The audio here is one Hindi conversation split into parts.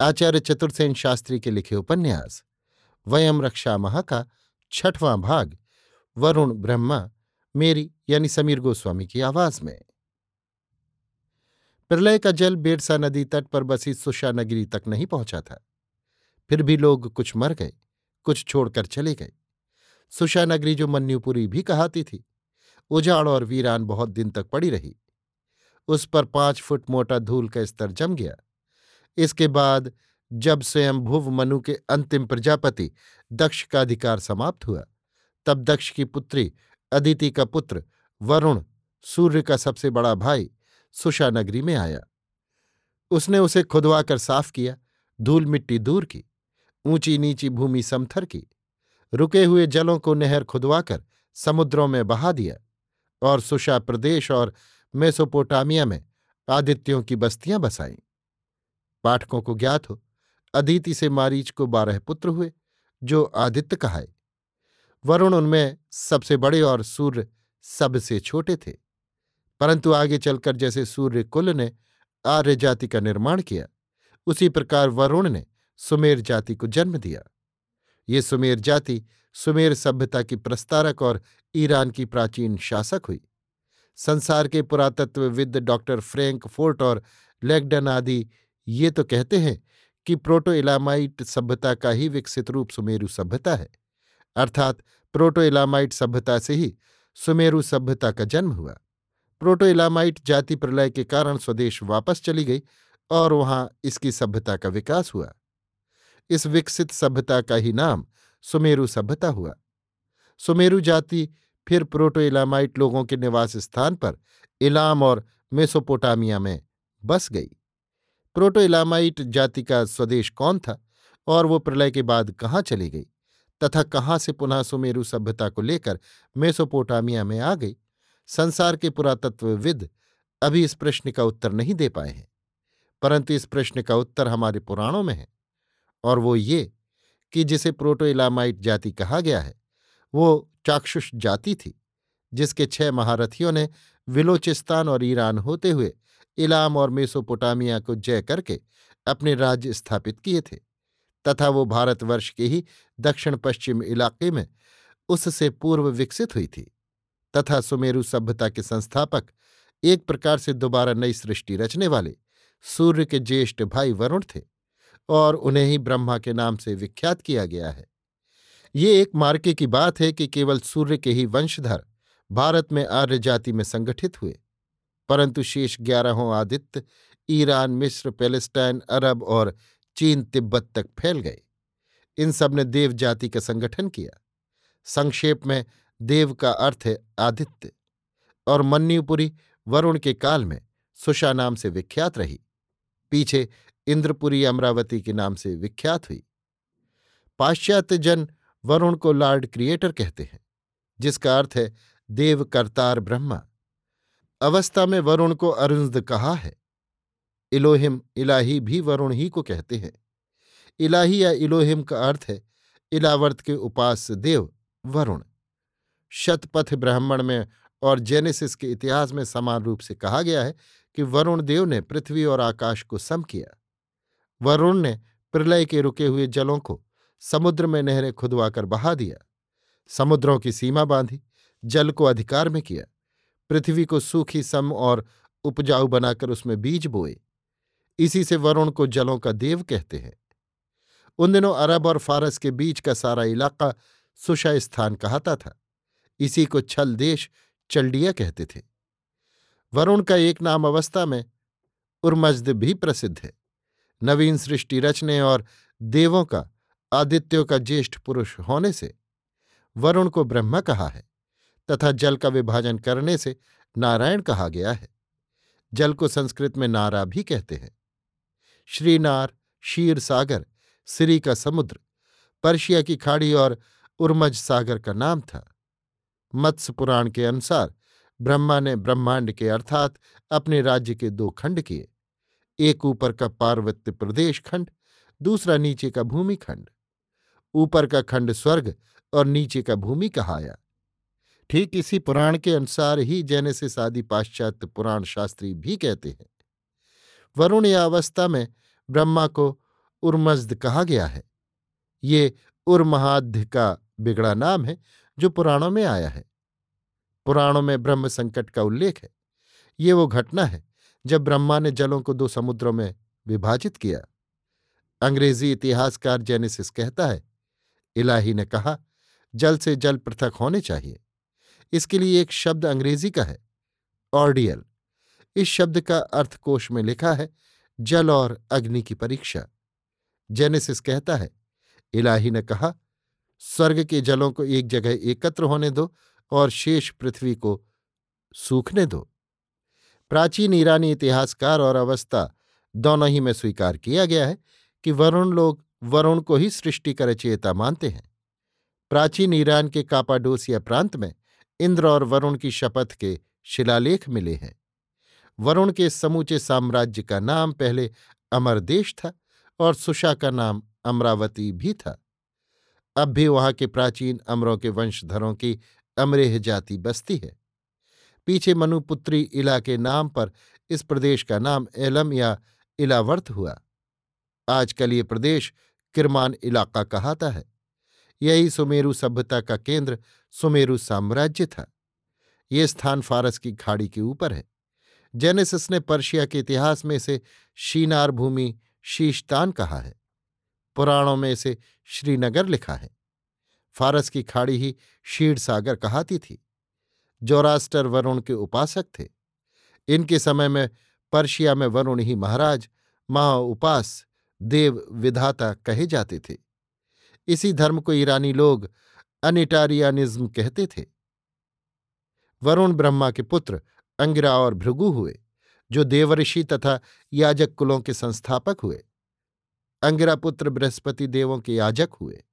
आचार्य चतुर्सेन शास्त्री के लिखे उपन्यास वयम रक्षा महा का छठवां भाग, वरुण ब्रह्मा, मेरी यानी समीर गोस्वामी की आवाज़ में। प्रलय का जल बेरसा नदी तट पर बसी सुषा नगरी तक नहीं पहुँचा था। फिर भी लोग कुछ मर गए, कुछ छोड़कर चले गए। सुषा नगरी जो मन्यूपुरी भी कहाती थी, उजाड़ और वीरान बहुत दिन तक पड़ी रही। उस पर पाँच फुट मोटा धूल का स्तर जम गया। इसके बाद, जब स्वयं भुव मनु के अंतिम प्रजापति दक्ष का अधिकार समाप्त हुआ, तब दक्ष की पुत्री अदिति का पुत्र वरुण, सूर्य का सबसे बड़ा भाई सुषा नगरी में आया। उसने उसे खुदवाकर साफ़ किया, धूल मिट्टी दूर की ऊँची नीची भूमि समथर की, रुके हुए जलों को नहर खुदवाकर समुद्रों में बहा दिया और सुषा प्रदेश और मेसोपोटामिया में आदित्यों की बस्तियाँ बसाईं। पाठकों को ज्ञात हो। अदिति से मारीच को बारह पुत्र हुए, जो आदित्य कहाए। वरुण उनमें सबसे बड़े और सूर्य सबसे छोटे थे। परंतु आगे चलकर जैसे सूर्य कुल ने आर्य जाति का निर्माण किया, उसी प्रकार वरुण ने सुमेर जाति को जन्म दिया। ये सुमेर जाति सुमेर सभ्यता की प्रस्तारक और ईरान की प्राचीन शासक हुई। संसार के पुरातत्वविद डॉक्टर फ्रैंक फोर्ट और लेगडन आदि ये तो कहते हैं कि प्रोटो इलामाइट सभ्यता का ही विकसित रूप सुमेरु सभ्यता है। अर्थात प्रोटो इलामाइट सभ्यता से ही सुमेरु सभ्यता का जन्म हुआ। प्रोटो इलामाइट जाति प्रलय के कारण स्वदेश वापस चली गई और वहाँ इसकी सभ्यता का विकास हुआ। इस विकसित सभ्यता का ही नाम सुमेरु सभ्यता हुआ। सुमेरु जाति फिर प्रोटो इलामाइट लोगों के निवास स्थान पर इलाम और मेसोपोटामिया में बस गई। प्रोटो इलामाइट जाति का स्वदेश कौन था और वो प्रलय के बाद कहाँ चली गई तथा कहाँ से पुनः सुमेरु सभ्यता को लेकर मेसोपोटामिया में आ गई? संसार के पुरातत्वविद अभी इस प्रश्न का उत्तर नहीं दे पाए हैं। परंतु इस प्रश्न का उत्तर हमारे पुराणों में है और वो ये कि जिसे प्रोटो इलामाइट जाति कहा गया है, वो चाक्षुष जाति थी, जिसके छह महारथियों ने विलोचिस्तान और ईरान होते हुए इलाम और मेसोपोटामिया को जय करके अपने राज्य स्थापित किए थे, तथा वो भारतवर्ष के ही दक्षिण पश्चिम इलाके में उससे पूर्व विकसित हुई थी, तथा सुमेरु सभ्यता के संस्थापक एक प्रकार से दोबारा नई सृष्टि रचने वाले सूर्य के ज्येष्ठ भाई वरुण थे, और उन्हें ही ब्रह्मा के नाम से विख्यात किया गया है। ये एक मार्के की बात है कि केवल सूर्य के ही वंशधर भारत में आर्य जाति में संगठित हुए परंतु शेष ग्यारहों आदित्य ईरान, मिस्र, पैलेस्टाइन, अरब और चीन, तिब्बत तक फैल गए। इन सबने देव जाति का संगठन किया। संक्षेप में, देव का अर्थ है आदित्य। और मन्यूपुरी वरुण के काल में सुषा नाम से विख्यात रही। पीछे इंद्रपुरी अमरावती के नाम से विख्यात हुई। पाश्चात्य जन वरुण को लॉर्ड क्रिएटर कहते हैं, जिसका अर्थ है देव करतार ब्रह्मा। अवस्था में वरुण को अरुंद कहा है। इलोहिम, इलाही भी वरुण ही को कहते हैं। इलाही या इलोहिम का अर्थ है, इलावर्त के उपास देव, वरुण। शतपथ ब्राह्मण में और जेनेसिस के इतिहास में समान रूप से कहा गया है कि वरुण देव ने पृथ्वी और आकाश को सम किया। वरुण ने प्रलय के रुके हुए जलों को समुद्र में नहरें खुदवाकर बहा दिया। समुद्रों की सीमा बांधी, जल को अधिकार में किया। पृथ्वी को सूखी सम और उपजाऊ बनाकर उसमें बीज बोए। इसी से वरुण को जलों का देव कहते हैं। उन दिनों अरब और फारस के बीच का सारा इलाका सुशा स्थान कहता था। इसी को छल देश चल्डिया कहते थे। वरुण का एक नाम अवस्था में उर्मज्द भी प्रसिद्ध है। नवीन सृष्टि रचने और देवों का, आदित्यों का ज्येष्ठ पुरुष होने से वरुण को ब्रह्मा कहा है। तथा जल का विभाजन करने से नारायण कहा गया है। जल को संस्कृत में नारा भी कहते हैं। श्रीनार, शीर सागर, सिरी का समुद्र, पर्शिया की खाड़ी और उर्मज सागर का नाम था। मत्स्य पुराण के अनुसार ब्रह्मा ने ब्रह्मांड के अर्थात अपने राज्य के दो खंड किए। एक ऊपर का पार्वत्य प्रदेश खंड, दूसरा नीचे का भूमि खंड। ऊपर का खंड स्वर्ग और नीचे का भूमि कहाया ठीक इसी पुराण के अनुसार ही जैनेसिस आदि पाश्चात्य पुराण शास्त्री भी कहते हैं। वरुण या अवस्था में ब्रह्मा को उर्मज्द कहा गया है। ये उर्महाध्य का बिगड़ा नाम है जो पुराणों में आया है। पुराणों में ब्रह्म संकट का उल्लेख है। ये वो घटना है जब ब्रह्मा ने जलों को दो समुद्रों में विभाजित किया। अंग्रेज़ी इतिहासकार जेनेसिस कहता है, इलाही ने कहा, जल से जल पृथक होने चाहिए। इसके लिए एक शब्द अंग्रेज़ी का है, ऑर्डियल। इस शब्द का अर्थकोश में लिखा है, जल और अग्नि की परीक्षा। जेनेसिस कहता है, इलाही ने कहा, स्वर्ग के जलों को एक जगह एकत्र होने दो और शेष पृथ्वी को सूखने दो। प्राचीन ईरानी इतिहासकार और अवस्था दोनों ही में स्वीकार किया गया है कि वरुण लोग वरुण को ही सृष्टि कर चेता मानते हैं। प्राचीन ईरान के कापाडोसिया प्रांत में इंद्र और वरुण की शपथ के शिलालेख मिले हैं। वरुण के समूचे साम्राज्य का नाम पहले अमरदेश था और सुषा का नाम अमरावती भी था। अब भी वहाँ के प्राचीन अमरों के वंशधरों की अमरेह जाति बसती है। पीछे मनुपुत्री इला के नाम पर इस प्रदेश का नाम एलम या इलावर्त हुआ। आजकल ये प्रदेश किरमान इलाका कहाता है। यही सुमेरु सभ्यता का केंद्र सुमेरु साम्राज्य था। ये स्थान फारस की खाड़ी के ऊपर है। जेनेसिस ने पर्शिया के इतिहास में इसे शीनार भूमि शीशतान कहा है। पुराणों में इसे श्रीनगर लिखा है। फारस की खाड़ी ही शीर सागर कहाती थी। जोरास्टर वरुण के उपासक थे। इनके समय में पर्शिया में वरुण ही महाराज महा उपास देव विधाता कहे जाते थे। इसी धर्म को ईरानी लोग अनिटारियानिज्म कहते थे। वरुण ब्रह्मा के पुत्र अंगिरा और भृगु हुए, जो देवऋषि तथा याजक कुलों के संस्थापक हुए। अंगिरा पुत्र बृहस्पति देवों के याजक हुए।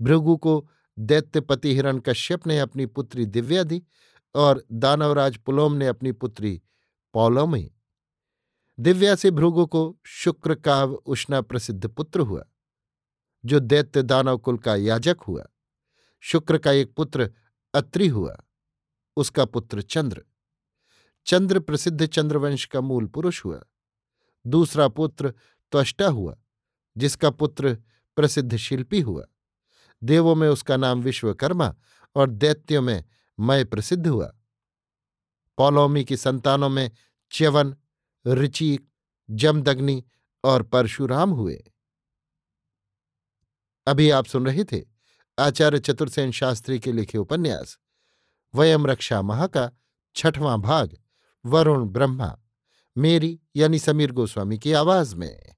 भृगु को दैत्यपति हिरण कश्यप ने अपनी पुत्री दिव्या दी और दानवराज पुलोम ने अपनी पुत्री पौलोमी। दिव्या से भृगु को शुक्र काव उष्णा प्रसिद्ध पुत्र हुआ, जो दैत्य दानव कुल का याजक हुआ। शुक्र का एक पुत्र अत्रि हुआ, उसका पुत्र चंद्र। चंद्र प्रसिद्ध चंद्रवंश का मूल पुरुष हुआ। दूसरा पुत्र त्वष्टा हुआ, जिसका पुत्र प्रसिद्ध शिल्पी हुआ। देवों में उसका नाम विश्वकर्मा और दैत्यों में मय प्रसिद्ध हुआ। पौलोमी की संतानों में च्यवन ऋचिक जमदग्नि और परशुराम हुए। अभी आप सुन रहे थे आचार्य चतुर्सेन शास्त्री के लिखे उपन्यास, वयम रक्षा महा का छठवां भाग, वरुण ब्रह्मा, मेरी यानी समीर गोस्वामी की आवाज़ में।